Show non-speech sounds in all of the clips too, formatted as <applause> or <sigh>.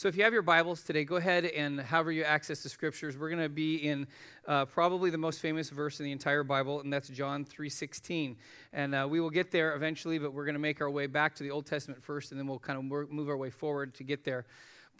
So if you have your Bibles today, go ahead and however you access the scriptures, we're going to be in uh, probably the most famous verse in the entire Bible, and that's John 3.16. And uh, we will get there eventually, but we're going to make our way back to the Old Testament first, and then we'll kind of move our way forward to get there.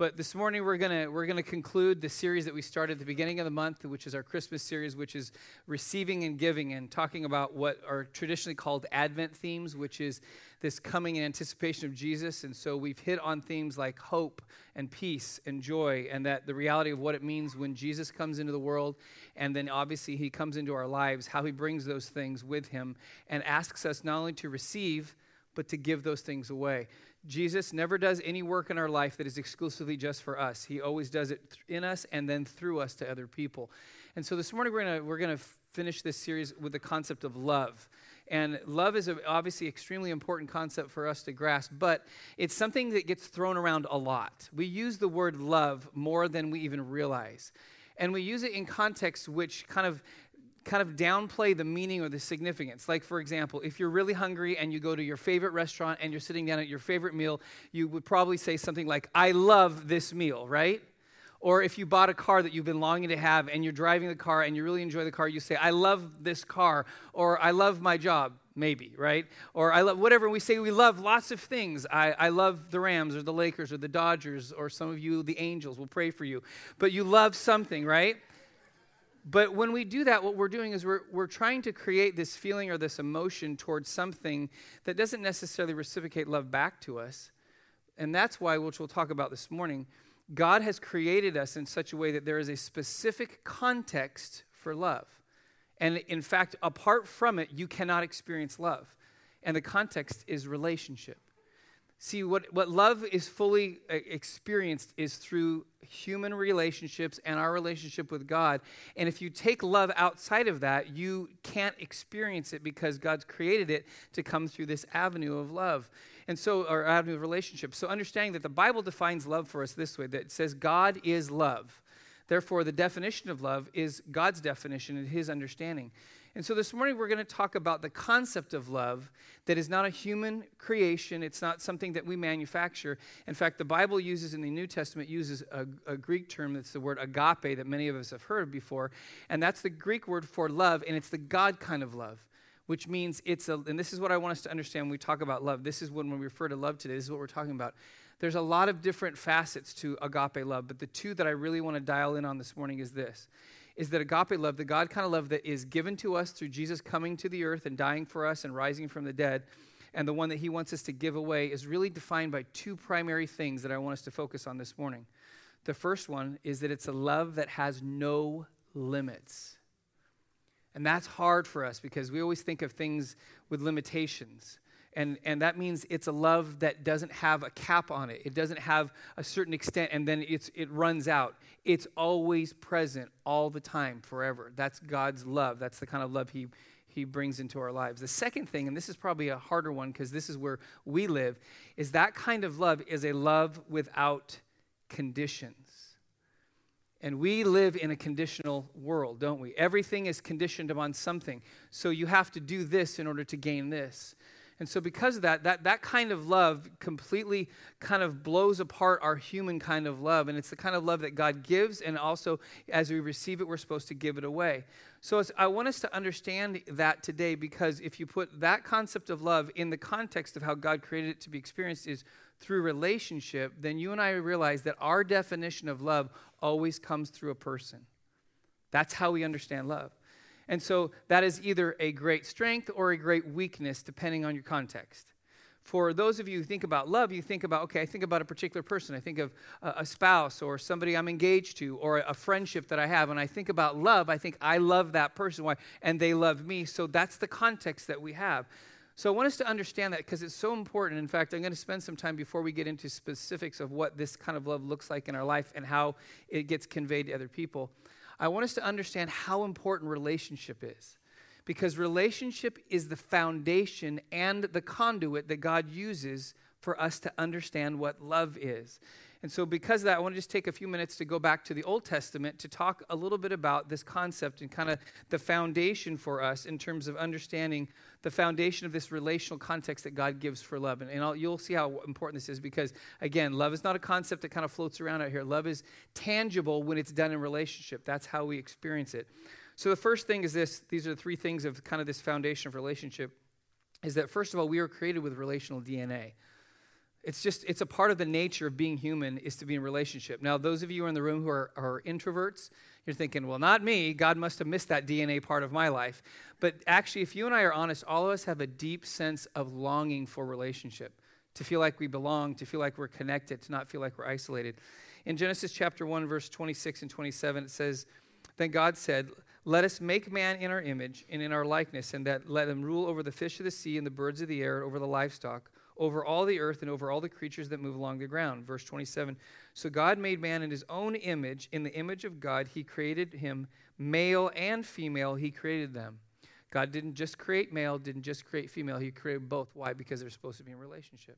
But this morning we're gonna we're gonna conclude the series that we started at the beginning of the month, which is our Christmas series, which is receiving and giving, and talking about what are traditionally called Advent themes, which is this coming in anticipation of Jesus. And so we've hit on themes like hope and peace and joy, and that the reality of what it means when Jesus comes into the world, and then obviously he comes into our lives, how he brings those things with him, and asks us not only to receive but to give those things away. Jesus never does any work in our life that is exclusively just for us. He always does it in us and then through us to other people. And so this morning we're going we're going to finish this series with the concept of love. And love is obviously extremely important concept for us to grasp, but it's something that gets thrown around a lot. We use the word love more than we even realize. And we use it in contexts which kind of kind of downplay the meaning or the significance. Like, for example, if you're really hungry and you go to your favorite restaurant and you're sitting down at your favorite meal, you would probably say something like, I love this meal, right? Or if you bought a car that you've been longing to have and you're driving the car and you really enjoy the car, you say, I love this car, or I love my job, maybe, right? Or I love whatever. We say we love lots of things. I, I love the Rams or the Lakers or the Dodgers, or some of you, the Angels, will pray for you. But you love something, right? But when we do that, what we're doing is we're, we're trying to create this feeling or this emotion towards something that doesn't necessarily reciprocate love back to us. And that's why, which we'll talk about this morning, God has created us in such a way that there is a specific context for love. And in fact, apart from it, you cannot experience love. And the context is relationship. See, what, what love is fully uh, experienced is through human relationships and our relationship with God. And if you take love outside of that, you can't experience it because God's created it to come through this avenue of love. And so, or avenue of relationship. So, understanding that the Bible defines love for us this way that it says, God is love. Therefore, the definition of love is God's definition and his understanding. And so this morning we're going to talk about the concept of love that is not a human creation. It's not something that we manufacture. In fact, the Bible uses in the New Testament uses a, a, Greek term that's the word agape that many of us have heard before. And that's the Greek word for love, and it's the God kind of love. Which means it's a, and this is what I want us to understand when we talk about love. This is when we refer to love today, this is what we're talking about. There's a lot of different facets to agape love, but the two that I really want to dial in on this morning is this is that agape love, the God kind of love that is given to us through Jesus coming to the earth and dying for us and rising from the dead, and the one that he wants us to give away is really defined by two primary things that I want us to focus on this morning. The first one is that it's a love that has no limits. And that's hard for us because we always think of things with limitations. And, and that means it's a love that doesn't have a cap on it. It doesn't have a certain extent and then it's, it runs out. It's always present all the time, forever. That's God's love. That's the kind of love He, he brings into our lives. The second thing, and this is probably a harder one because this is where we live, is that kind of love is a love without conditions. And we live in a conditional world, don't we? Everything is conditioned upon something. So you have to do this in order to gain this. And so, because of that, that, that kind of love completely kind of blows apart our human kind of love. And it's the kind of love that God gives, and also as we receive it, we're supposed to give it away. So, I want us to understand that today because if you put that concept of love in the context of how God created it to be experienced, is through relationship, then you and I realize that our definition of love always comes through a person. That's how we understand love. And so that is either a great strength or a great weakness, depending on your context. For those of you who think about love, you think about, okay, I think about a particular person. I think of a, spouse or somebody I'm engaged to or a friendship that I have. And I think about love, I think I love that person. Why? And they love me. So that's the context that we have. So I want us to understand that because it's so important. In fact, I'm going to spend some time before we get into specifics of what this kind of love looks like in our life and how it gets conveyed to other people. I want us to understand how important relationship is. Because relationship is the foundation and the conduit that God uses for us to understand what love is. And so, because of that, I want to just take a few minutes to go back to the Old Testament to talk a little bit about this concept and kind of the foundation for us in terms of understanding the foundation of this relational context that God gives for love. And, and you'll see how important this is because, again, love is not a concept that kind of floats around out here. Love is tangible when it's done in relationship. That's how we experience it. So, the first thing is this these are the three things of kind of this foundation of relationship is that, first of all, we are created with relational DNA. It's just, it's a part of the nature of being human is to be in relationship. Now, those of you in the room who are, are introverts, you're thinking, well, not me. God must have missed that DNA part of my life. But actually, if you and I are honest, all of us have a deep sense of longing for relationship, to feel like we belong, to feel like we're connected, to not feel like we're isolated. In Genesis chapter 1, verse 26 and 27, it says, Then God said, Let us make man in our image and in our likeness, and that let him rule over the fish of the sea and the birds of the air and over the livestock over all the earth and over all the creatures that move along the ground. Verse 27. So God made man in his own image. In the image of God, he created him, male and female, he created them. God didn't just create male, didn't just create female, he created both. Why? Because they're supposed to be in relationship.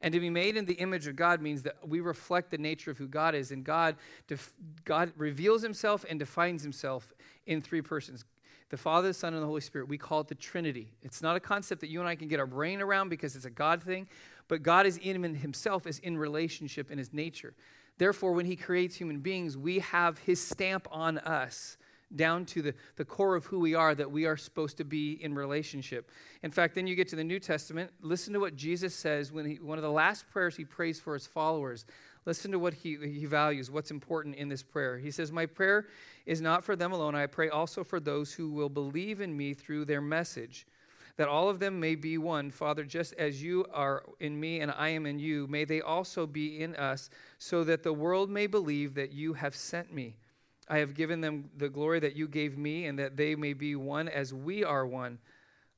And to be made in the image of God means that we reflect the nature of who God is. And God, def- God reveals himself and defines himself in three persons the Father, the Son, and the Holy Spirit. We call it the Trinity. It's not a concept that you and I can get our brain around because it's a God thing, but God is in himself, is in relationship in his nature. Therefore, when he creates human beings, we have his stamp on us down to the, the core of who we are that we are supposed to be in relationship. In fact, then you get to the New Testament. Listen to what Jesus says when he, one of the last prayers he prays for his followers. Listen to what he, he values, what's important in this prayer. He says, My prayer is not for them alone. I pray also for those who will believe in me through their message, that all of them may be one. Father, just as you are in me and I am in you, may they also be in us, so that the world may believe that you have sent me. I have given them the glory that you gave me, and that they may be one as we are one,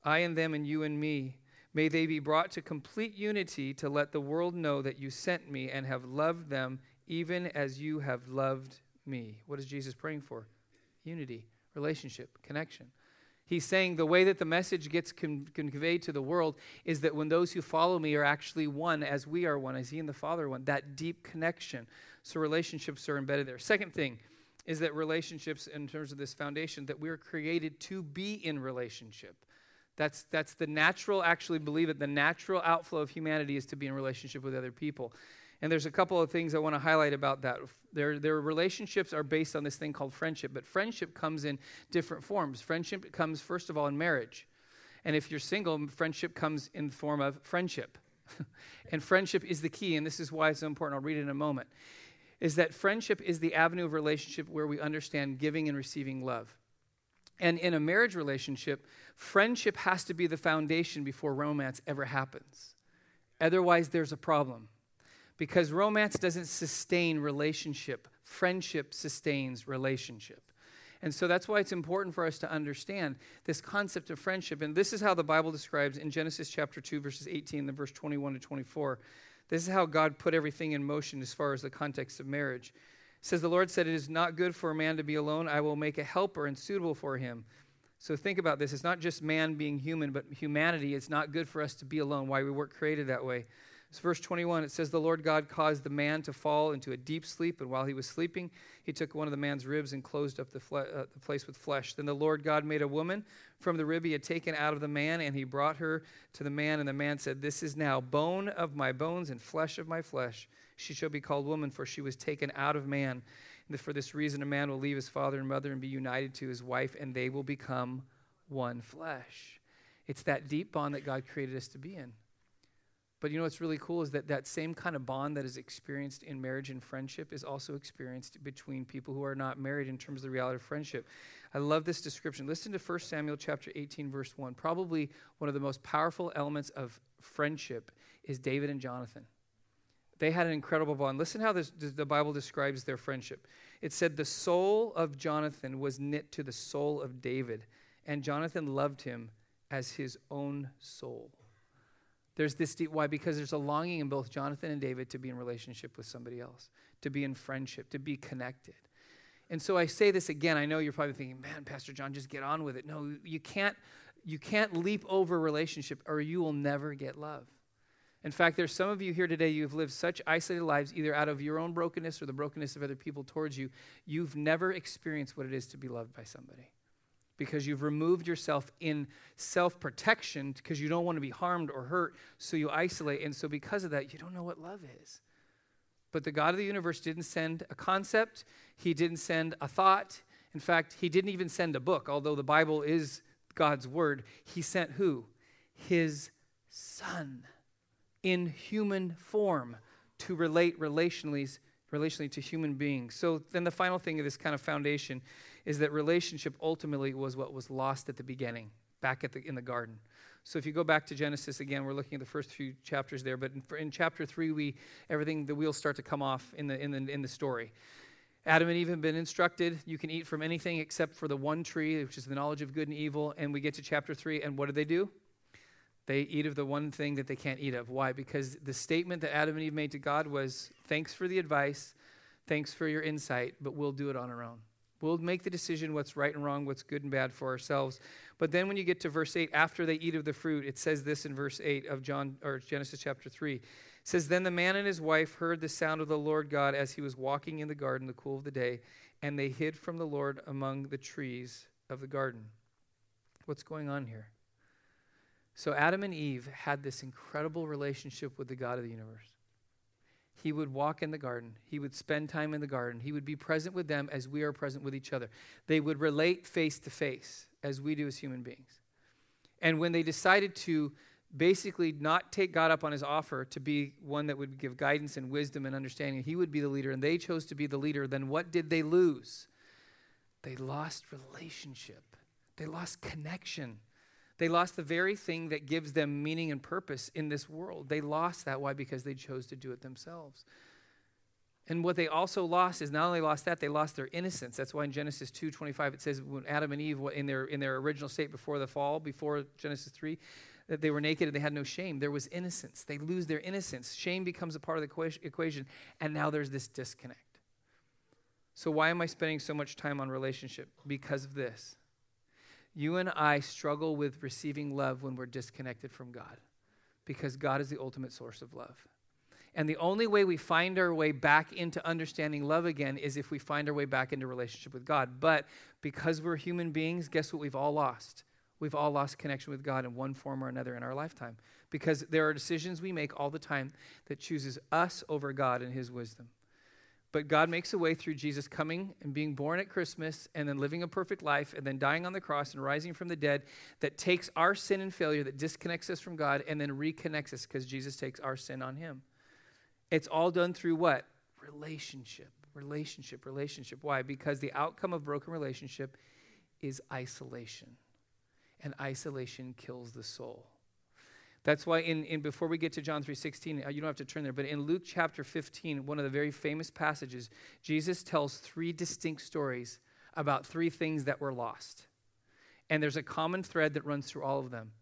I and them and you and me May they be brought to complete unity to let the world know that you sent me and have loved them even as you have loved me. What is Jesus praying for? Unity, relationship, connection. He's saying the way that the message gets con- conveyed to the world is that when those who follow me are actually one, as we are one, as He and the Father one, that deep connection. So relationships are embedded there. Second thing is that relationships, in terms of this foundation, that we're created to be in relationship. That's, that's the natural, actually believe it, the natural outflow of humanity is to be in relationship with other people. And there's a couple of things I want to highlight about that. Their, their relationships are based on this thing called friendship, but friendship comes in different forms. Friendship comes, first of all, in marriage. And if you're single, friendship comes in the form of friendship. <laughs> and friendship is the key, and this is why it's so important. I'll read it in a moment. Is that friendship is the avenue of relationship where we understand giving and receiving love. And in a marriage relationship, friendship has to be the foundation before romance ever happens. Otherwise, there's a problem. Because romance doesn't sustain relationship, friendship sustains relationship. And so that's why it's important for us to understand this concept of friendship. And this is how the Bible describes in Genesis chapter 2, verses 18 and verse 21 to 24. This is how God put everything in motion as far as the context of marriage says the Lord said, It is not good for a man to be alone. I will make a helper and suitable for him. So think about this. It's not just man being human, but humanity. It's not good for us to be alone. Why we weren't created that way. It's verse 21. It says, The Lord God caused the man to fall into a deep sleep, and while he was sleeping, he took one of the man's ribs and closed up the, fle- uh, the place with flesh. Then the Lord God made a woman from the rib he had taken out of the man, and he brought her to the man. And the man said, This is now bone of my bones and flesh of my flesh. She shall be called woman, for she was taken out of man. And for this reason, a man will leave his father and mother and be united to his wife, and they will become one flesh. It's that deep bond that God created us to be in. But you know what's really cool is that that same kind of bond that is experienced in marriage and friendship is also experienced between people who are not married in terms of the reality of friendship. I love this description. Listen to 1 Samuel chapter 18 verse 1. Probably one of the most powerful elements of friendship is David and Jonathan. They had an incredible bond. Listen how this, the Bible describes their friendship. It said, The soul of Jonathan was knit to the soul of David, and Jonathan loved him as his own soul. There's this deep, why? Because there's a longing in both Jonathan and David to be in relationship with somebody else, to be in friendship, to be connected. And so I say this again. I know you're probably thinking, man, Pastor John, just get on with it. No, you can't, you can't leap over relationship or you will never get love. In fact, there's some of you here today, you've lived such isolated lives, either out of your own brokenness or the brokenness of other people towards you, you've never experienced what it is to be loved by somebody because you've removed yourself in self protection because you don't want to be harmed or hurt, so you isolate. And so, because of that, you don't know what love is. But the God of the universe didn't send a concept, He didn't send a thought. In fact, He didn't even send a book, although the Bible is God's word. He sent who? His Son in human form to relate relationally, relationally to human beings. So, then the final thing of this kind of foundation is that relationship ultimately was what was lost at the beginning, back at the, in the garden. So if you go back to Genesis again, we're looking at the first few chapters there. But in, in chapter three, we everything the wheels start to come off in the in the in the story. Adam and Eve have been instructed you can eat from anything except for the one tree, which is the knowledge of good and evil. And we get to chapter three, and what do they do? They eat of the one thing that they can't eat of. Why? Because the statement that Adam and Eve made to God was, Thanks for the advice, thanks for your insight, but we'll do it on our own. We'll make the decision what's right and wrong, what's good and bad for ourselves. But then when you get to verse 8, after they eat of the fruit, it says this in verse 8 of John or Genesis chapter 3. It says, Then the man and his wife heard the sound of the Lord God as he was walking in the garden the cool of the day, and they hid from the Lord among the trees of the garden. What's going on here? So Adam and Eve had this incredible relationship with the God of the universe. He would walk in the garden. He would spend time in the garden. He would be present with them as we are present with each other. They would relate face to face as we do as human beings. And when they decided to basically not take God up on his offer to be one that would give guidance and wisdom and understanding, he would be the leader, and they chose to be the leader, then what did they lose? They lost relationship, they lost connection. They lost the very thing that gives them meaning and purpose in this world. They lost that. Why? Because they chose to do it themselves. And what they also lost is not only lost that, they lost their innocence. That's why in Genesis 2:25 it says when Adam and Eve in their in their original state before the fall, before Genesis 3, that they were naked and they had no shame. There was innocence. They lose their innocence. Shame becomes a part of the equation, and now there's this disconnect. So why am I spending so much time on relationship? Because of this. You and I struggle with receiving love when we're disconnected from God because God is the ultimate source of love. And the only way we find our way back into understanding love again is if we find our way back into relationship with God. But because we're human beings, guess what we've all lost? We've all lost connection with God in one form or another in our lifetime because there are decisions we make all the time that chooses us over God and his wisdom. But God makes a way through Jesus coming and being born at Christmas and then living a perfect life and then dying on the cross and rising from the dead that takes our sin and failure, that disconnects us from God and then reconnects us because Jesus takes our sin on him. It's all done through what? Relationship, relationship, relationship. Why? Because the outcome of broken relationship is isolation. And isolation kills the soul. That's why in, in before we get to John 3:16, uh, you don't have to turn there, but in Luke chapter 15, one of the very famous passages, Jesus tells three distinct stories about three things that were lost. And there's a common thread that runs through all of them.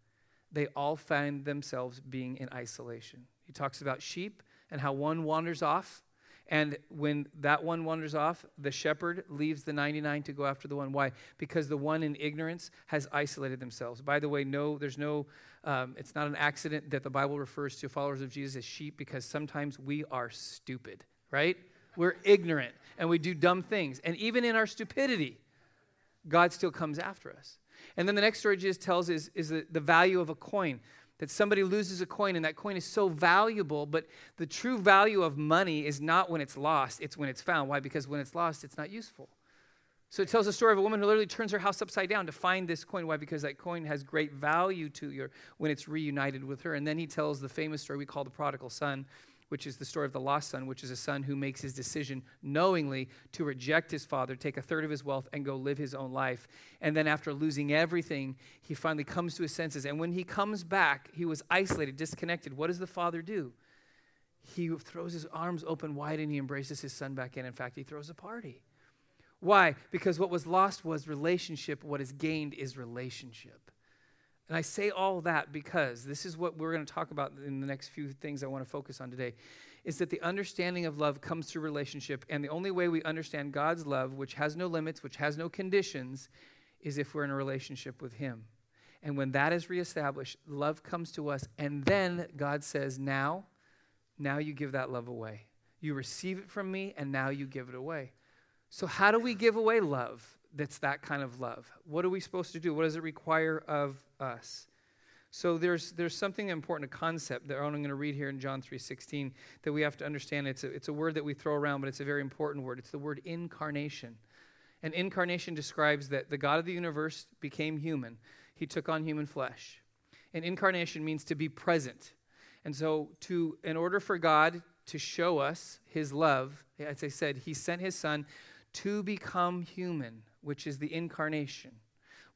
They all find themselves being in isolation. He talks about sheep and how one wanders off and when that one wanders off, the shepherd leaves the 99 to go after the one. Why? Because the one in ignorance has isolated themselves. By the way, no, there's no, um, it's not an accident that the Bible refers to followers of Jesus as sheep because sometimes we are stupid, right? We're ignorant and we do dumb things. And even in our stupidity, God still comes after us. And then the next story Jesus tells is, is the, the value of a coin that somebody loses a coin and that coin is so valuable, but the true value of money is not when it's lost, it's when it's found. Why? Because when it's lost, it's not useful. So it tells the story of a woman who literally turns her house upside down to find this coin. Why? Because that coin has great value to you when it's reunited with her. And then he tells the famous story we call the prodigal son, which is the story of the lost son, which is a son who makes his decision knowingly to reject his father, take a third of his wealth, and go live his own life. And then, after losing everything, he finally comes to his senses. And when he comes back, he was isolated, disconnected. What does the father do? He throws his arms open wide and he embraces his son back in. In fact, he throws a party. Why? Because what was lost was relationship, what is gained is relationship. And I say all that because this is what we're going to talk about in the next few things I want to focus on today is that the understanding of love comes through relationship. And the only way we understand God's love, which has no limits, which has no conditions, is if we're in a relationship with Him. And when that is reestablished, love comes to us. And then God says, Now, now you give that love away. You receive it from me, and now you give it away. So, how do we give away love that's that kind of love? What are we supposed to do? What does it require of us? So there's, there's something important, a concept that I'm going to read here in John 3.16 that we have to understand. It's a, it's a word that we throw around, but it's a very important word. It's the word incarnation. And incarnation describes that the God of the universe became human. He took on human flesh. And incarnation means to be present. And so to in order for God to show us his love, as I said, he sent his son to become human, which is the incarnation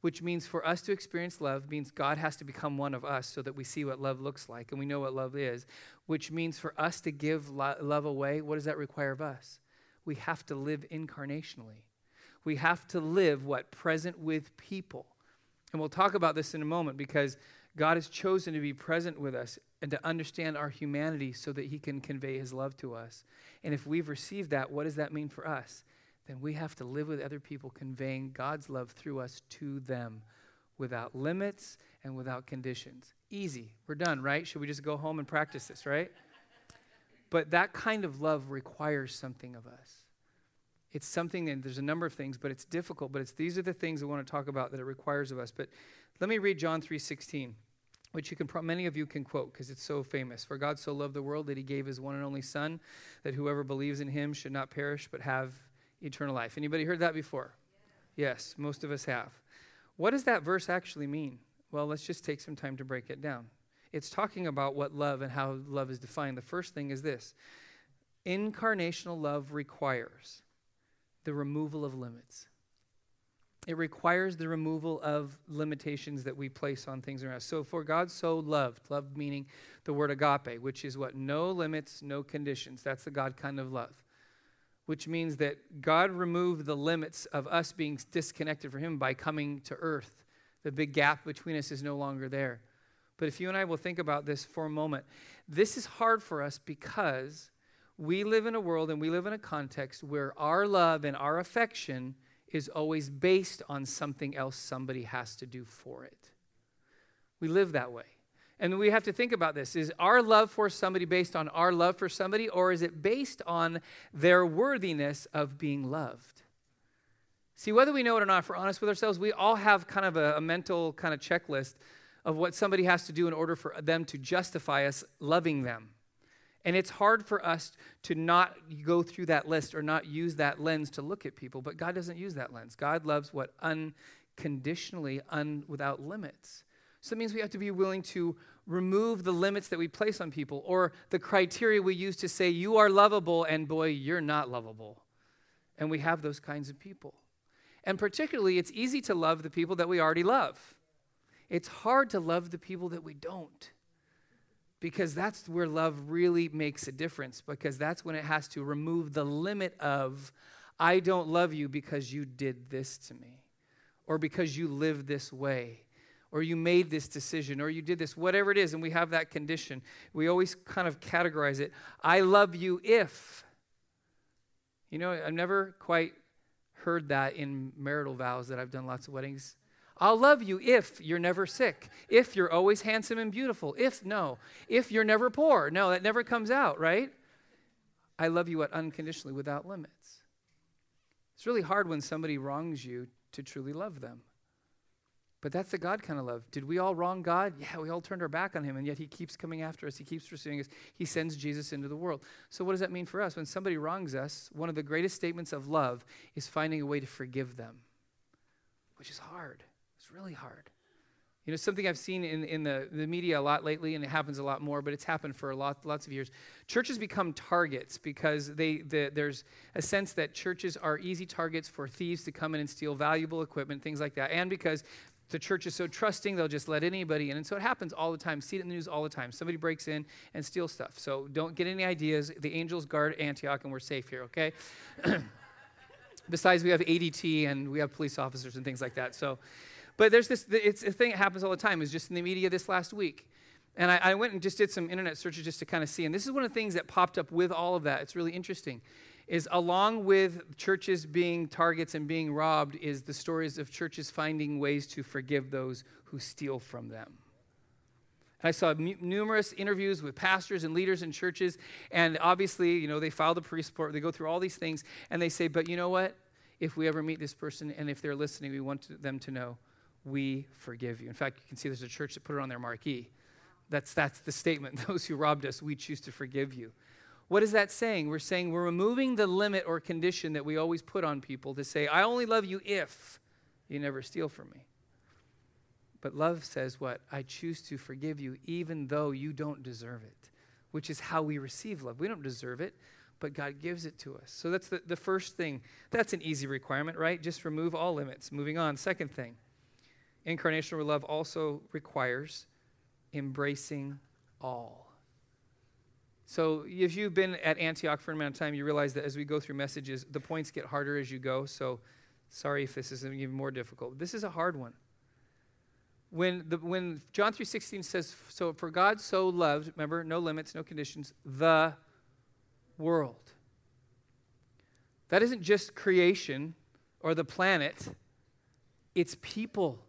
which means for us to experience love means God has to become one of us so that we see what love looks like and we know what love is, which means for us to give lo- love away, what does that require of us? We have to live incarnationally. We have to live what? Present with people. And we'll talk about this in a moment because God has chosen to be present with us and to understand our humanity so that he can convey his love to us. And if we've received that, what does that mean for us? Then we have to live with other people, conveying God's love through us to them without limits and without conditions. Easy. We're done, right? Should we just go home and practice this, right? But that kind of love requires something of us. It's something, and there's a number of things, but it's difficult. But it's these are the things I want to talk about that it requires of us. But let me read John 3:16, which you can many of you can quote because it's so famous. For God so loved the world that He gave His one and only Son, that whoever believes in Him should not perish but have eternal life. Anybody heard that before? Yes, most of us have. What does that verse actually mean? Well, let's just take some time to break it down. It's talking about what love and how love is defined. The first thing is this incarnational love requires the removal of limits. It requires the removal of limitations that we place on things around us. So, for God so loved, love meaning the word agape, which is what? No limits, no conditions. That's the God kind of love which means that God removed the limits of us being disconnected from Him by coming to earth. The big gap between us is no longer there. But if you and I will think about this for a moment, this is hard for us because we live in a world and we live in a context where our love and our affection is always based on something else somebody has to do for it. We live that way. And we have to think about this. Is our love for somebody based on our love for somebody, or is it based on their worthiness of being loved? See, whether we know it or not, if we're honest with ourselves, we all have kind of a, a mental kind of checklist of what somebody has to do in order for them to justify us loving them. And it's hard for us to not go through that list or not use that lens to look at people, but God doesn't use that lens. God loves what unconditionally, un, without limits. So it means we have to be willing to remove the limits that we place on people or the criteria we use to say, you are lovable, and boy, you're not lovable. And we have those kinds of people. And particularly, it's easy to love the people that we already love. It's hard to love the people that we don't. Because that's where love really makes a difference, because that's when it has to remove the limit of, I don't love you because you did this to me, or because you live this way or you made this decision, or you did this, whatever it is, and we have that condition. We always kind of categorize it. I love you if. You know, I've never quite heard that in marital vows that I've done lots of weddings. I'll love you if you're never sick, if you're always handsome and beautiful, if no, if you're never poor. No, that never comes out, right? I love you what unconditionally without limits. It's really hard when somebody wrongs you to truly love them. But that's the God kind of love. Did we all wrong God? Yeah, we all turned our back on him, and yet he keeps coming after us. He keeps pursuing us. He sends Jesus into the world. So, what does that mean for us? When somebody wrongs us, one of the greatest statements of love is finding a way to forgive them, which is hard. It's really hard. You know, something I've seen in, in the, the media a lot lately, and it happens a lot more, but it's happened for a lot, lots of years. Churches become targets because they, the, there's a sense that churches are easy targets for thieves to come in and steal valuable equipment, things like that, and because the church is so trusting, they'll just let anybody in. And so it happens all the time. See it in the news all the time. Somebody breaks in and steals stuff. So don't get any ideas. The angels guard Antioch, and we're safe here, okay? <clears throat> Besides, we have ADT and we have police officers and things like that. So, but there's this, it's a thing that happens all the time. Is just in the media this last week. And I, I, went and just did some internet searches just to kind of see. And this is one of the things that popped up with all of that. It's really interesting is along with churches being targets and being robbed is the stories of churches finding ways to forgive those who steal from them. I saw m- numerous interviews with pastors and leaders in churches, and obviously, you know, they file the police report, they go through all these things, and they say, but you know what? If we ever meet this person and if they're listening, we want to, them to know we forgive you. In fact, you can see there's a church that put it on their marquee. That's, that's the statement. <laughs> Those who robbed us, we choose to forgive you. What is that saying? We're saying we're removing the limit or condition that we always put on people to say, I only love you if you never steal from me. But love says what? I choose to forgive you even though you don't deserve it, which is how we receive love. We don't deserve it, but God gives it to us. So that's the, the first thing. That's an easy requirement, right? Just remove all limits. Moving on. Second thing incarnational love also requires embracing all. So, if you've been at Antioch for a amount of time, you realize that as we go through messages, the points get harder as you go. So, sorry if this is even more difficult. This is a hard one. When, the, when John 3.16 says, so for God so loved, remember, no limits, no conditions, the world. That isn't just creation or the planet, it's people.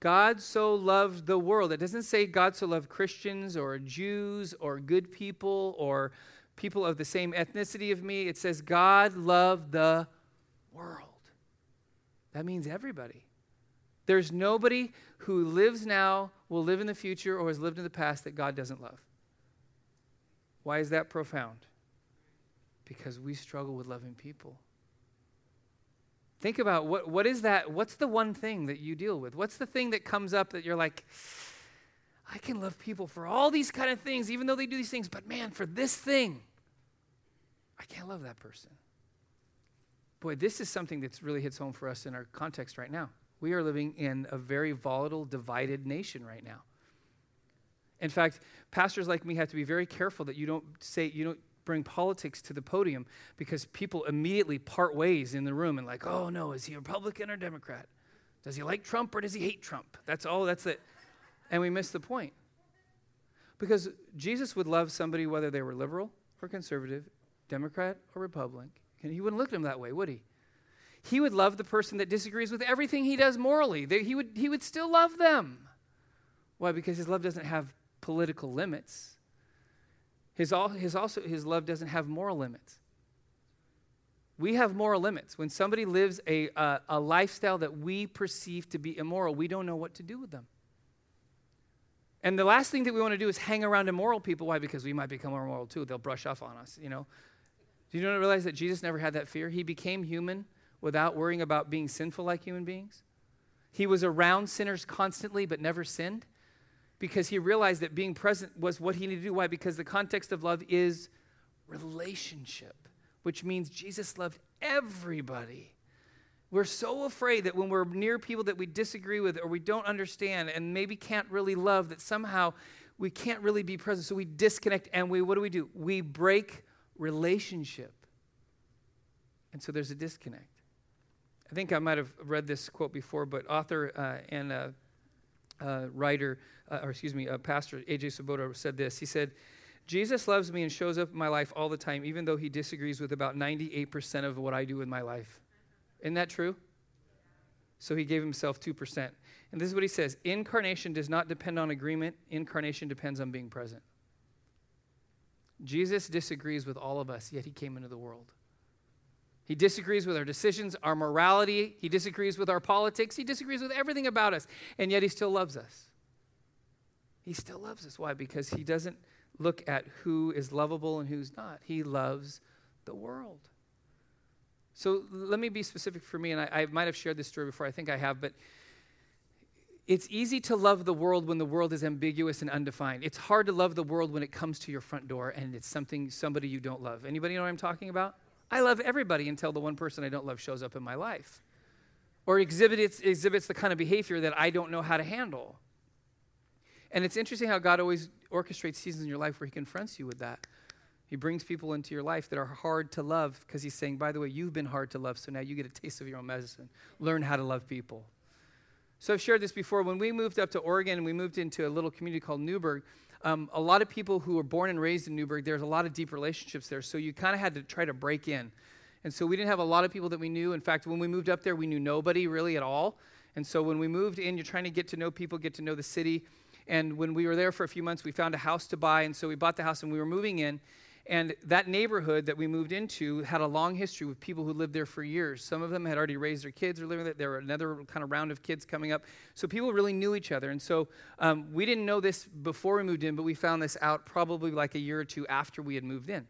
God so loved the world. It doesn't say God so loved Christians or Jews or good people or people of the same ethnicity of me. It says God loved the world. That means everybody. There's nobody who lives now, will live in the future, or has lived in the past that God doesn't love. Why is that profound? Because we struggle with loving people. Think about what, what is that? What's the one thing that you deal with? What's the thing that comes up that you're like, I can love people for all these kind of things, even though they do these things, but man, for this thing, I can't love that person. Boy, this is something that's really hits home for us in our context right now. We are living in a very volatile, divided nation right now. In fact, pastors like me have to be very careful that you don't say, you don't bring politics to the podium because people immediately part ways in the room and like, oh no, is he Republican or Democrat? Does he like Trump or does he hate Trump? That's all, that's it. And we miss the point. Because Jesus would love somebody whether they were liberal or conservative, Democrat or Republican. He wouldn't look at them that way, would he? He would love the person that disagrees with everything he does morally. He would, he would still love them. Why? Because his love doesn't have political limits. His, his, also, his love doesn't have moral limits. We have moral limits. When somebody lives a, a, a lifestyle that we perceive to be immoral, we don't know what to do with them. And the last thing that we want to do is hang around immoral people. Why? Because we might become immoral too. They'll brush off on us, you know. Do you not realize that Jesus never had that fear? He became human without worrying about being sinful like human beings. He was around sinners constantly but never sinned because he realized that being present was what he needed to do. Why? Because the context of love is relationship, which means Jesus loved everybody. We're so afraid that when we're near people that we disagree with or we don't understand and maybe can't really love, that somehow we can't really be present. So we disconnect and we, what do we do? We break relationship. And so there's a disconnect. I think I might have read this quote before, but author uh, and uh, uh, writer, uh, or excuse me, uh, pastor A.J. Swoboda said this. He said, Jesus loves me and shows up in my life all the time, even though he disagrees with about 98% of what I do in my life. Isn't that true? So he gave himself 2%. And this is what he says Incarnation does not depend on agreement, incarnation depends on being present. Jesus disagrees with all of us, yet he came into the world. He disagrees with our decisions, our morality. He disagrees with our politics. He disagrees with everything about us. And yet he still loves us. He still loves us. Why? Because he doesn't look at who is lovable and who's not. He loves the world. So let me be specific for me, and I, I might have shared this story before. I think I have, but it's easy to love the world when the world is ambiguous and undefined. It's hard to love the world when it comes to your front door and it's something somebody you don't love. Anybody know what I'm talking about? I love everybody until the one person I don't love shows up in my life or exhibits, exhibits the kind of behavior that I don't know how to handle. And it's interesting how God always orchestrates seasons in your life where He confronts you with that. He brings people into your life that are hard to love because He's saying, by the way, you've been hard to love, so now you get a taste of your own medicine. Learn how to love people. So I've shared this before. When we moved up to Oregon we moved into a little community called Newberg, um, a lot of people who were born and raised in Newberg, there's a lot of deep relationships there. So you kind of had to try to break in. And so we didn't have a lot of people that we knew. In fact, when we moved up there, we knew nobody really at all. And so when we moved in, you're trying to get to know people, get to know the city. And when we were there for a few months, we found a house to buy. And so we bought the house and we were moving in. And that neighborhood that we moved into had a long history with people who lived there for years. Some of them had already raised their kids or living there. There were another kind of round of kids coming up. So people really knew each other. And so um, we didn't know this before we moved in, but we found this out probably like a year or two after we had moved in.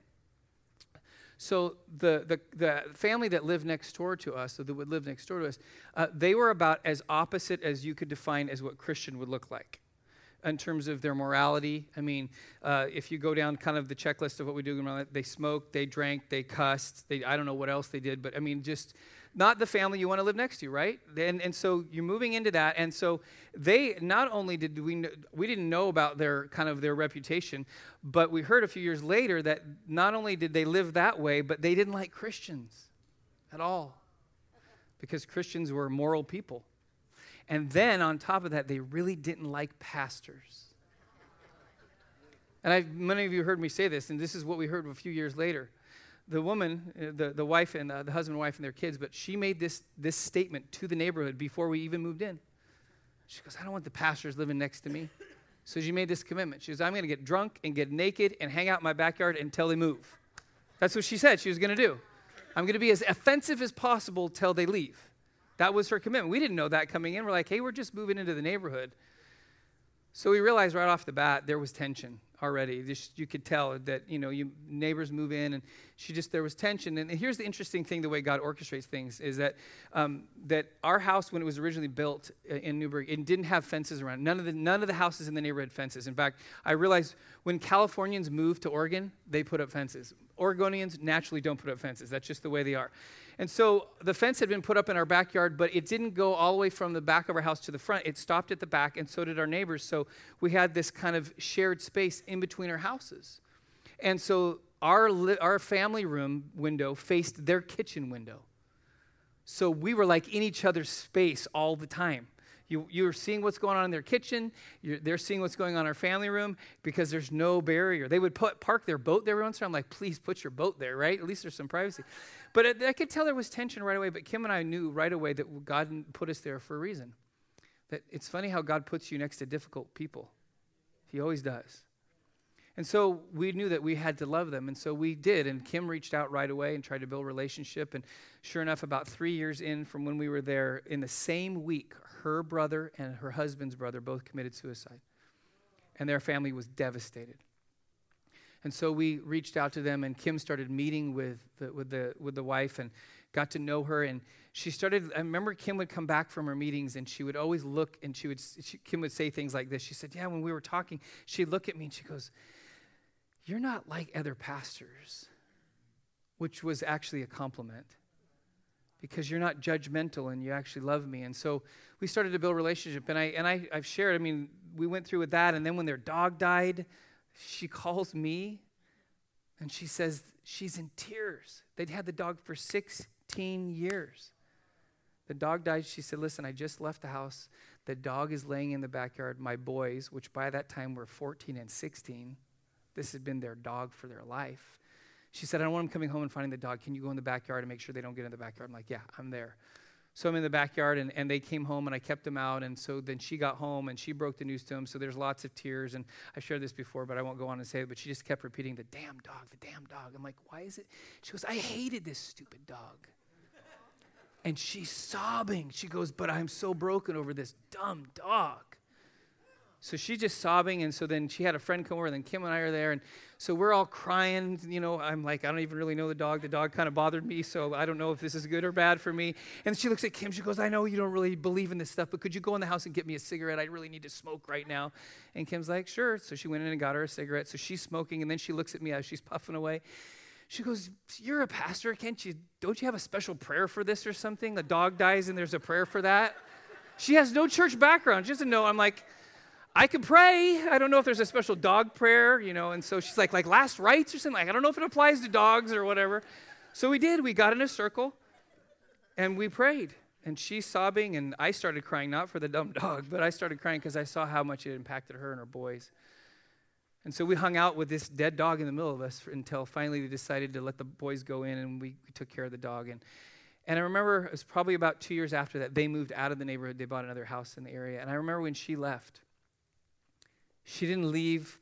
So the, the, the family that lived next door to us, or that would live next door to us, uh, they were about as opposite as you could define as what Christian would look like in terms of their morality. I mean, uh, if you go down kind of the checklist of what we do, they smoked, they drank, they cussed, they, I don't know what else they did, but I mean, just not the family you want to live next to, right? And, and so you're moving into that. And so they, not only did we, we didn't know about their kind of their reputation, but we heard a few years later that not only did they live that way, but they didn't like Christians at all because Christians were moral people. And then on top of that, they really didn't like pastors. And I, many of you heard me say this, and this is what we heard a few years later. The woman, uh, the, the wife and uh, the husband and wife and their kids, but she made this, this statement to the neighborhood before we even moved in. She goes, I don't want the pastors living next to me. So she made this commitment. She goes, I'm going to get drunk and get naked and hang out in my backyard until they move. That's what she said she was going to do. I'm going to be as offensive as possible till they leave. That was her commitment. We didn't know that coming in. We're like, hey, we're just moving into the neighborhood. So we realized right off the bat there was tension already. Just, you could tell that you know you neighbors move in, and she just there was tension. And here's the interesting thing: the way God orchestrates things is that um, that our house, when it was originally built in Newberg, it didn't have fences around. None of the none of the houses in the neighborhood fences. In fact, I realized when Californians move to Oregon, they put up fences. Oregonians naturally don't put up fences. That's just the way they are. And so the fence had been put up in our backyard, but it didn't go all the way from the back of our house to the front. It stopped at the back, and so did our neighbors. So we had this kind of shared space in between our houses. And so our, li- our family room window faced their kitchen window. So we were like in each other's space all the time. You, you're seeing what's going on in their kitchen. You're, they're seeing what's going on in our family room because there's no barrier. They would put, park their boat there once. I'm like, please put your boat there, right? At least there's some privacy. But it, I could tell there was tension right away. But Kim and I knew right away that God put us there for a reason. That it's funny how God puts you next to difficult people. He always does. And so we knew that we had to love them. And so we did. And Kim reached out right away and tried to build relationship. And sure enough, about three years in from when we were there, in the same week, her brother and her husband's brother both committed suicide. And their family was devastated. And so we reached out to them, and Kim started meeting with the, with the, with the wife and got to know her. And she started, I remember Kim would come back from her meetings, and she would always look, and she would, she, Kim would say things like this. She said, Yeah, when we were talking, she'd look at me and she goes, You're not like other pastors, which was actually a compliment because you're not judgmental and you actually love me. And so we started to build relationship. And I and I, I've shared. I mean, we went through with that. And then when their dog died, she calls me, and she says she's in tears. They'd had the dog for 16 years. The dog died. She said, "Listen, I just left the house. The dog is laying in the backyard. My boys, which by that time were 14 and 16, this had been their dog for their life." She said, I don't want them coming home and finding the dog. Can you go in the backyard and make sure they don't get in the backyard? I'm like, yeah, I'm there. So I'm in the backyard, and, and they came home, and I kept them out. And so then she got home, and she broke the news to them. So there's lots of tears. And I've shared this before, but I won't go on and say it. But she just kept repeating, the damn dog, the damn dog. I'm like, why is it? She goes, I hated this stupid dog. And she's sobbing. She goes, but I'm so broken over this dumb dog. So she's just sobbing, and so then she had a friend come over, and then Kim and I are there, and so we're all crying. You know, I'm like, I don't even really know the dog. The dog kind of bothered me, so I don't know if this is good or bad for me. And she looks at Kim. She goes, I know you don't really believe in this stuff, but could you go in the house and get me a cigarette? I really need to smoke right now. And Kim's like, sure. So she went in and got her a cigarette. So she's smoking, and then she looks at me as she's puffing away. She goes, You're a pastor, can't you? Don't you have a special prayer for this or something? A dog dies and there's a prayer for that? She has no church background. She doesn't know. I'm like, I can pray. I don't know if there's a special dog prayer, you know. And so she's like, like last rites or something. Like, I don't know if it applies to dogs or whatever. So we did. We got in a circle and we prayed. And she's sobbing, and I started crying, not for the dumb dog, but I started crying because I saw how much it impacted her and her boys. And so we hung out with this dead dog in the middle of us until finally they decided to let the boys go in and we, we took care of the dog. And, and I remember it was probably about two years after that, they moved out of the neighborhood. They bought another house in the area. And I remember when she left, she didn't leave,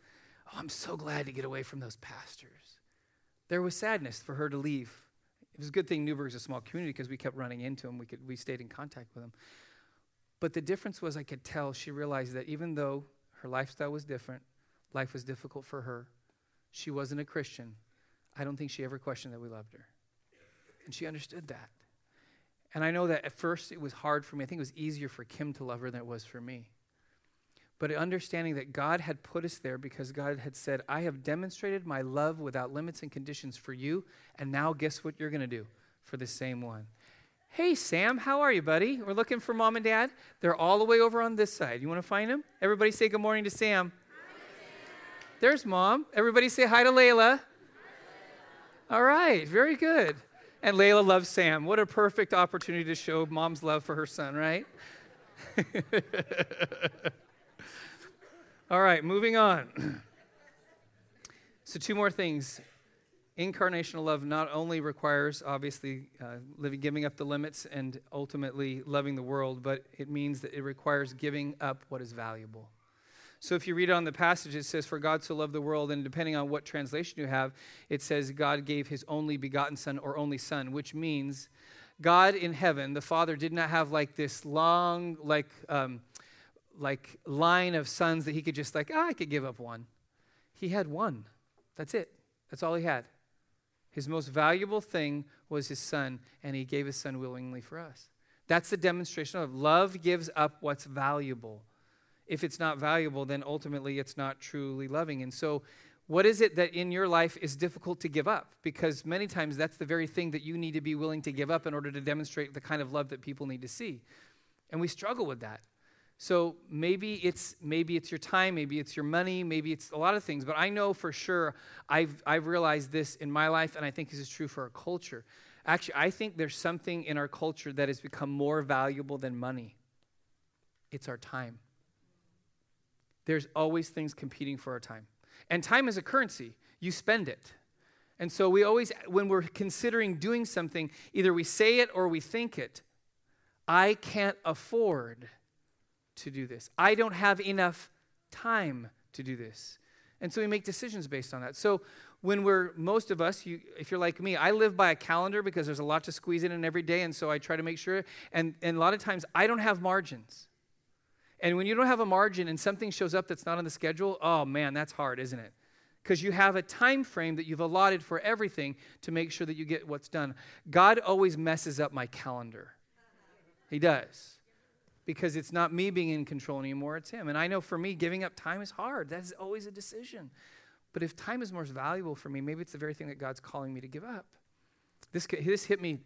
oh, I'm so glad to get away from those pastors. There was sadness for her to leave. It was a good thing Newberg's a small community because we kept running into them. We, could, we stayed in contact with them. But the difference was I could tell she realized that even though her lifestyle was different, Life was difficult for her. She wasn't a Christian. I don't think she ever questioned that we loved her. And she understood that. And I know that at first it was hard for me. I think it was easier for Kim to love her than it was for me. But understanding that God had put us there because God had said, I have demonstrated my love without limits and conditions for you. And now guess what you're going to do for the same one? Hey, Sam, how are you, buddy? We're looking for mom and dad. They're all the way over on this side. You want to find them? Everybody say good morning to Sam. There's mom. Everybody say hi to Layla. All right, very good. And Layla loves Sam. What a perfect opportunity to show mom's love for her son, right? <laughs> All right, moving on. so, two more things. Incarnational love not only requires, obviously, uh, living, giving up the limits and ultimately loving the world, but it means that it requires giving up what is valuable. So if you read on the passage, it says, For God so loved the world, and depending on what translation you have, it says, God gave his only begotten Son or only Son, which means God in heaven, the Father, did not have like this long, like, um, like line of sons that he could just like, ah, I could give up one. He had one. That's it. That's all he had. His most valuable thing was his son, and he gave his son willingly for us. That's the demonstration of love gives up what's valuable if it's not valuable, then ultimately it's not truly loving. And so, what is it that in your life is difficult to give up? Because many times that's the very thing that you need to be willing to give up in order to demonstrate the kind of love that people need to see. And we struggle with that. So maybe it's maybe it's your time, maybe it's your money, maybe it's a lot of things. But I know for sure I've I've realized this in my life, and I think this is true for our culture. Actually, I think there's something in our culture that has become more valuable than money. It's our time. There's always things competing for our time. And time is a currency, you spend it. And so we always, when we're considering doing something, either we say it or we think it. I can't afford to do this. I don't have enough time to do this. And so we make decisions based on that. So when we're, most of us, you, if you're like me, I live by a calendar because there's a lot to squeeze in in every day. And so I try to make sure. And, and a lot of times I don't have margins. And when you don't have a margin and something shows up that's not on the schedule, oh man, that's hard, isn't it? Because you have a time frame that you've allotted for everything to make sure that you get what's done. God always messes up my calendar. He does. Because it's not me being in control anymore, it's Him. And I know for me, giving up time is hard. That is always a decision. But if time is more valuable for me, maybe it's the very thing that God's calling me to give up. This, this hit me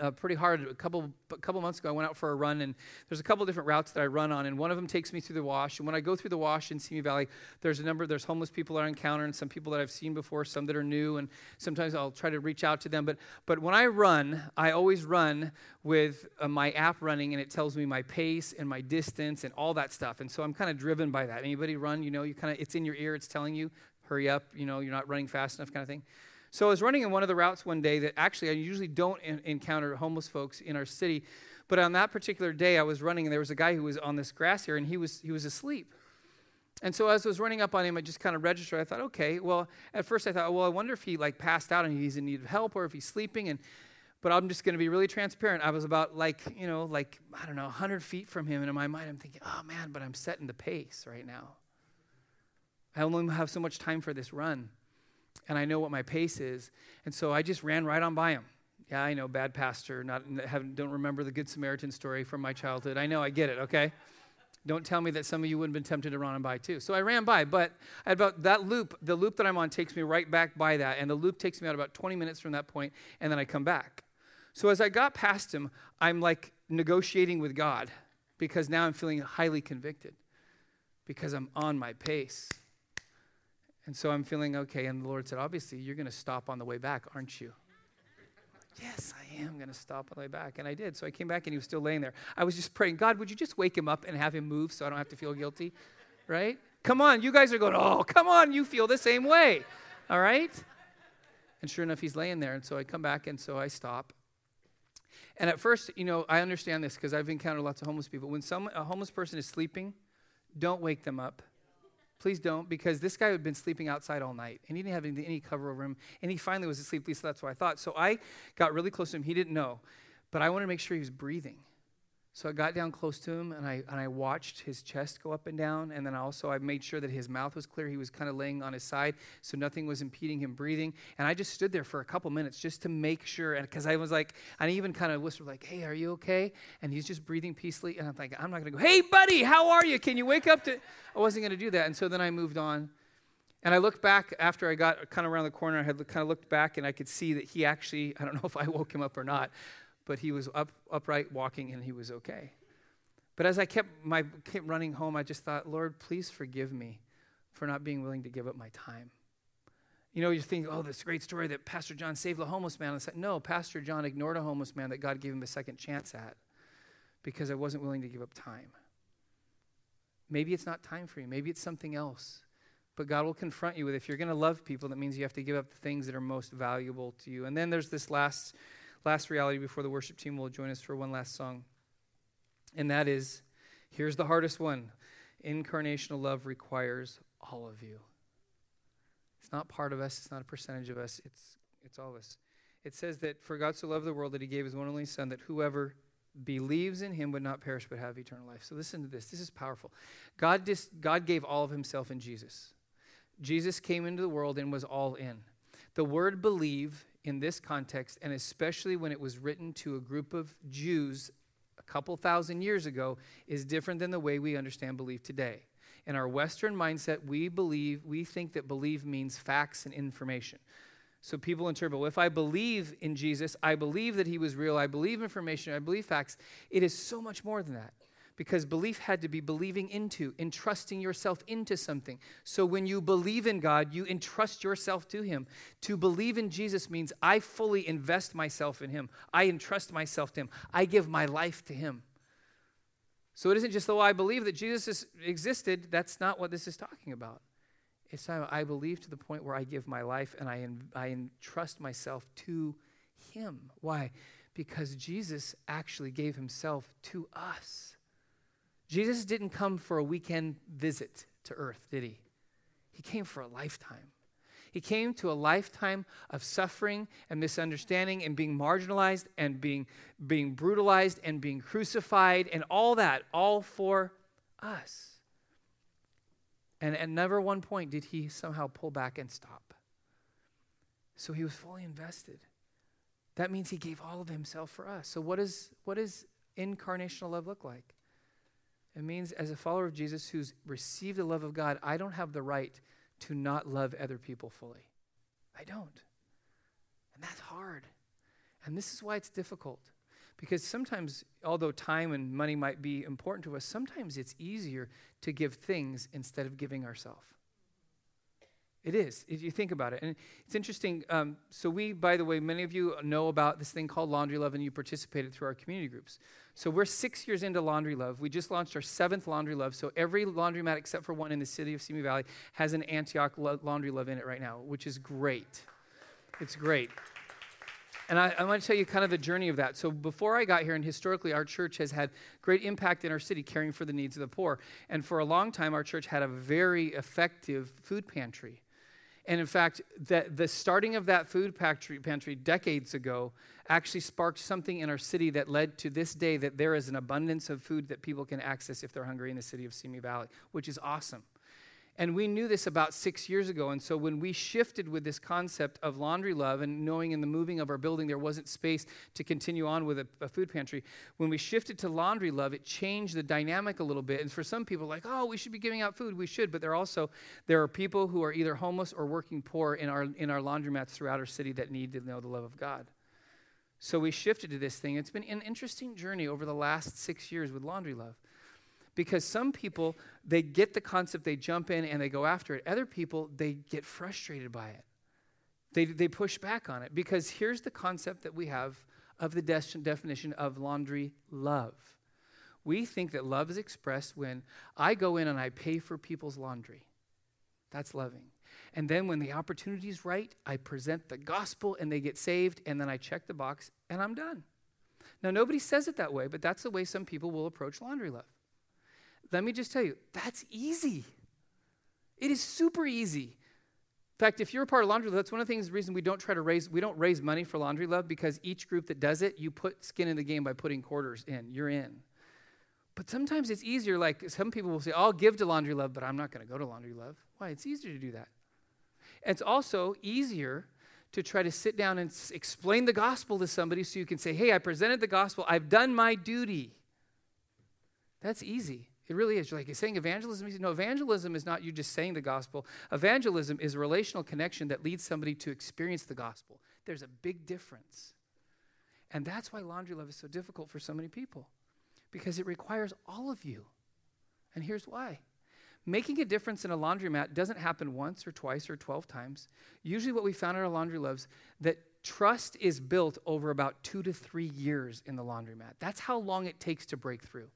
uh, pretty hard. A couple a couple months ago, I went out for a run, and there's a couple different routes that I run on, and one of them takes me through the wash. And when I go through the wash in Simi Valley, there's a number. There's homeless people that I encounter, and some people that I've seen before, some that are new, and sometimes I'll try to reach out to them. But but when I run, I always run with uh, my app running, and it tells me my pace and my distance and all that stuff. And so I'm kind of driven by that. Anybody run? You know, you kind of it's in your ear. It's telling you, hurry up. You know, you're not running fast enough, kind of thing. So I was running in one of the routes one day that actually I usually don't in- encounter homeless folks in our city. But on that particular day, I was running and there was a guy who was on this grass here and he was, he was asleep. And so as I was running up on him, I just kind of registered. I thought, okay, well, at first I thought, well, I wonder if he like passed out and he's in need of help or if he's sleeping. And but I'm just going to be really transparent. I was about like, you know, like, I don't know, 100 feet from him. And in my mind, I'm thinking, oh man, but I'm setting the pace right now. I only have so much time for this run and I know what my pace is. And so I just ran right on by him. Yeah, I know, bad pastor, not have, don't remember the Good Samaritan story from my childhood. I know, I get it, okay? Don't tell me that some of you wouldn't have been tempted to run on by too. So I ran by, but about that loop, the loop that I'm on takes me right back by that, and the loop takes me out about 20 minutes from that point, and then I come back. So as I got past him, I'm like negotiating with God because now I'm feeling highly convicted because I'm on my pace. And so I'm feeling okay. And the Lord said, Obviously, you're going to stop on the way back, aren't you? yes, I am going to stop on the way back. And I did. So I came back and he was still laying there. I was just praying, God, would you just wake him up and have him move so I don't have to feel guilty? Right? Come on, you guys are going, oh, come on, you feel the same way. All right? And sure enough, he's laying there. And so I come back and so I stop. And at first, you know, I understand this because I've encountered lots of homeless people. When some, a homeless person is sleeping, don't wake them up. Please don't, because this guy had been sleeping outside all night and he didn't have any, any cover over him. And he finally was asleep, at least that's what I thought. So I got really close to him. He didn't know, but I wanted to make sure he was breathing. So I got down close to him and I, and I watched his chest go up and down. And then also I made sure that his mouth was clear. He was kind of laying on his side, so nothing was impeding him breathing. And I just stood there for a couple minutes just to make sure. And because I was like, I even kind of whispered, like, hey, are you okay? And he's just breathing peacefully. And I'm like, I'm not going to go, hey, buddy, how are you? Can you wake up to. I wasn't going to do that. And so then I moved on. And I looked back after I got kind of around the corner. I had kind of looked back and I could see that he actually, I don't know <laughs> if I woke him up or not, but he was up, upright walking and he was okay. But as I kept my kept running home, I just thought, Lord, please forgive me for not being willing to give up my time. You know, you think, oh, this great story that Pastor John saved a homeless man. It's like, no, Pastor John ignored a homeless man that God gave him a second chance at because I wasn't willing to give up time. Maybe it's not time for you. Maybe it's something else. But God will confront you with if you're going to love people, that means you have to give up the things that are most valuable to you. And then there's this last, last reality before the worship team will join us for one last song. And that is here's the hardest one incarnational love requires all of you. It's not part of us, it's not a percentage of us, it's, it's all of us. It says that for God so loved the world that he gave his one only Son, that whoever believes in him would not perish but have eternal life. So listen to this. This is powerful. God, dis- God gave all of himself in Jesus. Jesus came into the world and was all in. The word believe in this context, and especially when it was written to a group of Jews a couple thousand years ago is different than the way we understand belief today. In our Western mindset, we believe, we think that believe means facts and information. So people interpret, well, if I believe in Jesus, I believe that he was real, I believe information, I believe facts. It is so much more than that because belief had to be believing into, entrusting yourself into something. So when you believe in God, you entrust yourself to Him. To believe in Jesus means I fully invest myself in Him, I entrust myself to Him, I give my life to Him. So it isn't just though I believe that Jesus existed, that's not what this is talking about. It's I believe to the point where I give my life and I, I entrust myself to Him. Why? Because Jesus actually gave Himself to us. Jesus didn't come for a weekend visit to earth, did he? He came for a lifetime. He came to a lifetime of suffering and misunderstanding and being marginalized and being, being brutalized and being crucified and all that, all for us. And at never one point did he somehow pull back and stop. So he was fully invested. That means he gave all of himself for us. So what, is, what does incarnational love look like? It means, as a follower of Jesus who's received the love of God, I don't have the right to not love other people fully. I don't. And that's hard. And this is why it's difficult. Because sometimes, although time and money might be important to us, sometimes it's easier to give things instead of giving ourselves. It is, if you think about it. And it's interesting. Um, so, we, by the way, many of you know about this thing called Laundry Love, and you participated through our community groups. So, we're six years into Laundry Love. We just launched our seventh Laundry Love. So, every laundromat except for one in the city of Simi Valley has an Antioch Laundry Love in it right now, which is great. It's great. And I, I, want to tell you kind of the journey of that. So before I got here, and historically, our church has had great impact in our city, caring for the needs of the poor. And for a long time, our church had a very effective food pantry. And in fact, the, the starting of that food pantry, pantry decades ago actually sparked something in our city that led to this day that there is an abundance of food that people can access if they're hungry in the city of Simi Valley, which is awesome. And we knew this about six years ago. And so when we shifted with this concept of laundry love and knowing in the moving of our building there wasn't space to continue on with a, a, food pantry, when we shifted to laundry love, it changed the dynamic a little bit. And for some people, like, oh, we should be giving out food. We should. But there are also there are people who are either homeless or working poor in our in our laundromats throughout our city that need to know the love of God. So we shifted to this thing. It's been an interesting journey over the last six years with laundry love because some people they get the concept they jump in and they go after it other people they get frustrated by it they, they push back on it because here's the concept that we have of the de- definition of laundry love We think that love is expressed when I go in and I pay for people's laundry. That's loving. And then when the opportunity is right, I present the gospel and they get saved, and then I check the box and I'm done. Now, nobody says it that way, but that's the way some people will approach laundry love. Let me just tell you, that's easy. It is super easy. In fact, if you're a part of Laundry Love, that's one of the things, the reason we don't try to raise, we don't raise money for Laundry Love because each group that does it, you put skin in the game by putting quarters in. You're in. But sometimes it's easier, like some people will say, I'll give to Laundry Love, but I'm not going to go to Laundry Love. Why? It's easier to do that. It's also easier to try to sit down and s- explain the gospel to somebody so you can say, hey, I presented the gospel, I've done my duty. That's easy. It really is. You're like, you're saying evangelism? Is no, evangelism is not you just saying the gospel. Evangelism is a relational connection that leads somebody to experience the gospel. There's a big difference. And that's why laundry love is so difficult for so many people, because it requires all of you. And here's why making a difference in a laundromat doesn't happen once or twice or 12 times. Usually, what we found in our laundry loves that trust is built over about two to three years in the laundromat. That's how long it takes to break through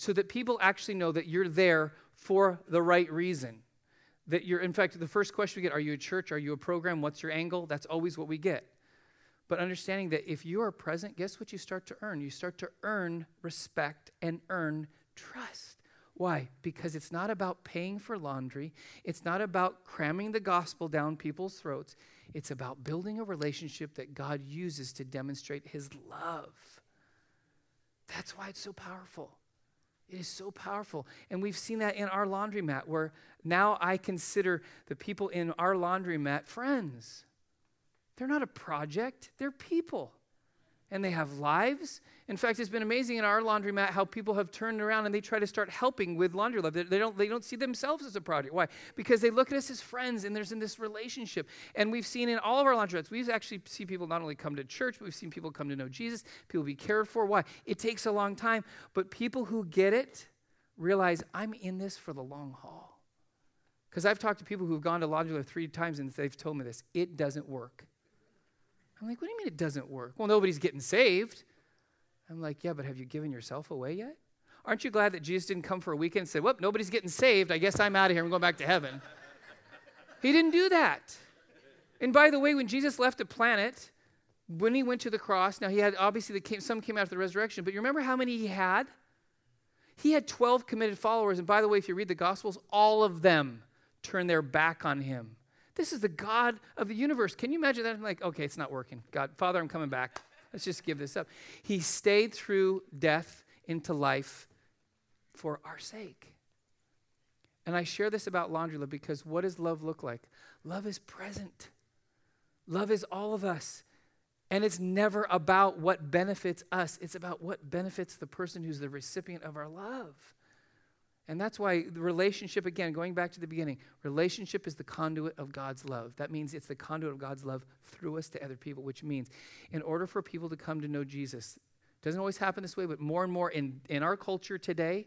so that people actually know that you're there for the right reason. That you're, in fact, the first question we get are you a church? Are you a program? What's your angle? That's always what we get. But understanding that if you are present, guess what you start to earn? You start to earn respect and earn trust. Why? Because it's not about paying for laundry, it's not about cramming the gospel down people's throats. It's about building a relationship that God uses to demonstrate his love. That's why it's so powerful. It is so powerful. And we've seen that in our laundromat, where now I consider the people in our laundromat friends. They're not a project, they're people. And they have lives. In fact, it's been amazing in our laundromat how people have turned around and they try to start helping with laundry love. They, don't, they don't see themselves as a project. Why? Because they look at us as friends and there's in this relationship. And we've seen in all of our laundromats, we've actually seen people not only come to church, but we've seen people come to know Jesus, people be cared for. Why? It takes a long time. But people who get it realize I'm in this for the long haul. Because I've talked to people who've gone to laundry love three times and they've told me this it doesn't work. I'm like, what do you mean it doesn't work? Well, nobody's getting saved. I'm like, yeah, but have you given yourself away yet? Aren't you glad that Jesus didn't come for a weekend and say, well, nobody's getting saved. I guess I'm out of here. I'm going back to heaven. he didn't do that. And by the way, when Jesus left the planet, when he went to the cross, now he had obviously the some came after the resurrection, but you remember how many he had? He had 12 committed followers. And by the way, if you read the Gospels, all of them turned their back on him. This is the God of the universe. Can you imagine that? I'm like, okay, it's not working. God, Father, I'm coming back. Let's just give this up. He stayed through death into life for our sake. And I share this about laundry love because what does love look like? Love is present. Love is all of us. And it's never about what benefits us, it's about what benefits the person who's the recipient of our love. And that's why the relationship, again, going back to the beginning, relationship is the conduit of God's love. That means it's the conduit of God's love through us to other people, which means in order for people to come to know Jesus, doesn't always happen this way, but more and more in, in our culture today,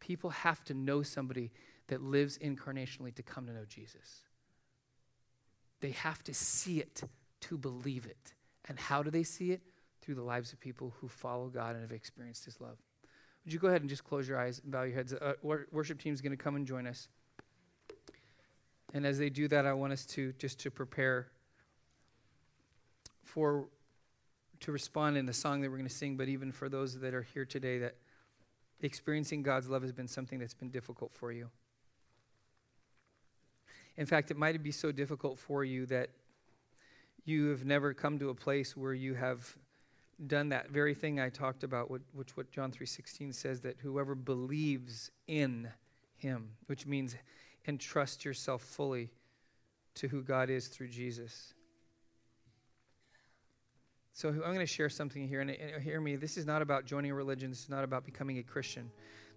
people have to know somebody that lives incarnationally to come to know Jesus. They have to see it to believe it. And how do they see it? Through the lives of people who follow God and have experienced his love. Would you go ahead and just close your eyes and bow your heads? Uh, worship team is going to come and join us. And as they do that, I want us to just to prepare for to respond in the song that we're going to sing, but even for those that are here today that experiencing God's love has been something that's been difficult for you. In fact, it might be so difficult for you that you have never come to a place where you have done that very thing I talked about, which what John 3:16 says that whoever believes in him, which means entrust yourself fully to who God is through Jesus. So I'm going to share something here, and hear me. This is not about joining a religion. This is not about becoming a Christian.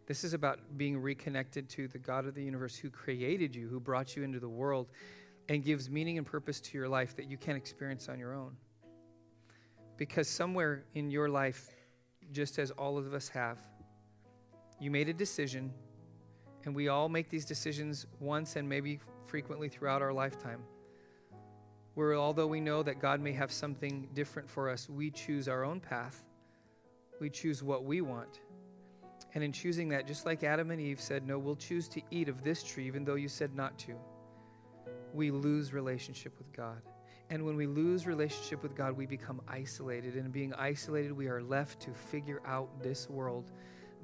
This is about being reconnected to the God of the universe who created you, who brought you into the world, and gives meaning and purpose to your life that you can't experience on your own. Because somewhere in your life, just as all of us have, you made a decision, and we all make these decisions once and maybe frequently throughout our lifetime. Where although we know that God may have something different for us, we choose our own path. We choose what we want. And in choosing that, just like Adam and Eve said, No, we'll choose to eat of this tree, even though you said not to, we lose relationship with God. And when we lose relationship with God, we become isolated. And being isolated, we are left to figure out this world,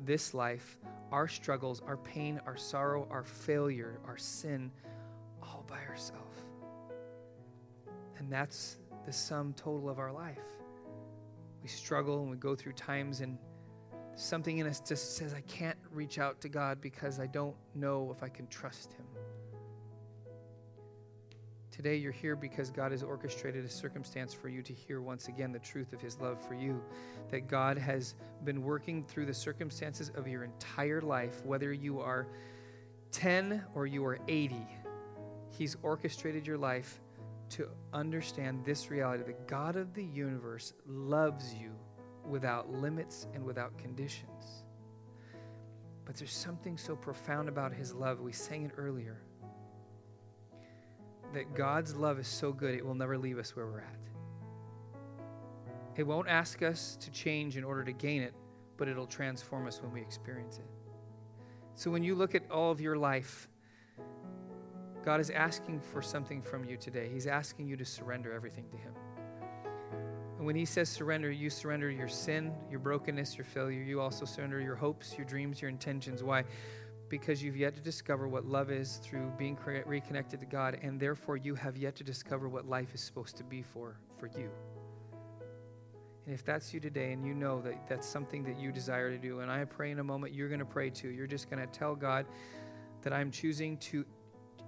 this life, our struggles, our pain, our sorrow, our failure, our sin, all by ourselves. And that's the sum total of our life. We struggle and we go through times, and something in us just says, I can't reach out to God because I don't know if I can trust Him. Today, you're here because God has orchestrated a circumstance for you to hear once again the truth of His love for you. That God has been working through the circumstances of your entire life, whether you are 10 or you are 80. He's orchestrated your life to understand this reality the God of the universe loves you without limits and without conditions. But there's something so profound about his love. We sang it earlier. That God's love is so good, it will never leave us where we're at. It won't ask us to change in order to gain it, but it'll transform us when we experience it. So when you look at all of your life, God is asking for something from you today. He's asking you to surrender everything to Him. And when He says surrender, you surrender your sin, your brokenness, your failure. You also surrender your hopes, your dreams, your intentions. Why? Because you've yet to discover what love is through being reconnected to God, and therefore you have yet to discover what life is supposed to be for for you. And if that's you today and you know that that's something that you desire to do, and I pray in a moment you're going to pray too, you're just going to tell God that I'm choosing to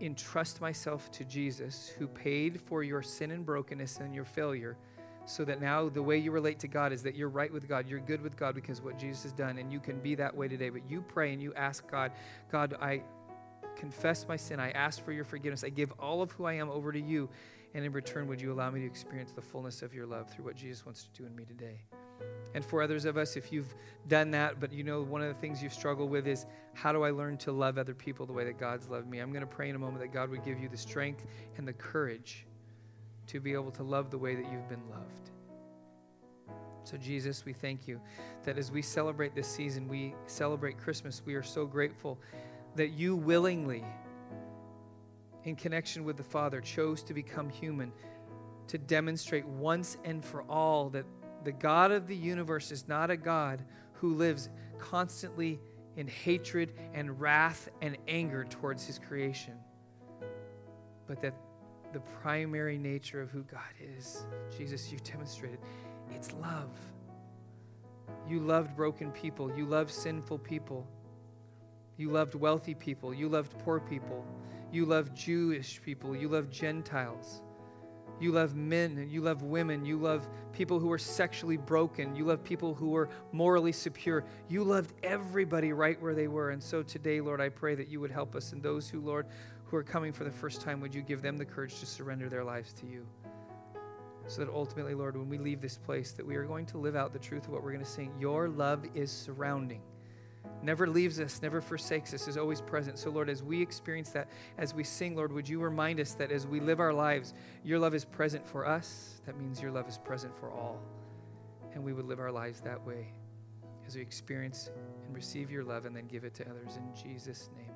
entrust myself to Jesus, who paid for your sin and brokenness and your failure, so that now the way you relate to God is that you're right with God, you're good with God because what Jesus has done, and you can be that way today. But you pray and you ask God, God, I confess my sin, I ask for your forgiveness, I give all of who I am over to you, and in return, would you allow me to experience the fullness of your love through what Jesus wants to do in me today? And for others of us, if you've done that, but you know, one of the things you struggle with is how do I learn to love other people the way that God's loved me? I'm going to pray in a moment that God would give you the strength and the courage to be able to love the way that you've been loved. So, Jesus, we thank you that as we celebrate this season, we celebrate Christmas. We are so grateful that you willingly, in connection with the Father, chose to become human to demonstrate once and for all that the God of the universe is not a God who lives constantly in hatred and wrath and anger towards his creation, but that the primary nature of who God is, Jesus, you demonstrated, it's love. You loved broken people, you loved sinful people, you loved wealthy people, you loved poor people, you loved Jewish people, you loved Gentiles. You love men you love women. You love people who are sexually broken. You love people who are morally secure. You loved everybody right where they were. And so today, Lord, I pray that you would help us. And those who, Lord, who are coming for the first time, would you give them the courage to surrender their lives to you? So that ultimately, Lord, when we leave this place, that we are going to live out the truth of what we're going to sing. Your love is surrounding never leaves us, never forsakes us, is always present. So, Lord, as we experience that, as we sing, Lord, would you remind us that as we live our lives, your love is present for us. That means your love is present for all. And we would live our lives that way as we experience and receive your love and then give it to others. In Jesus' name.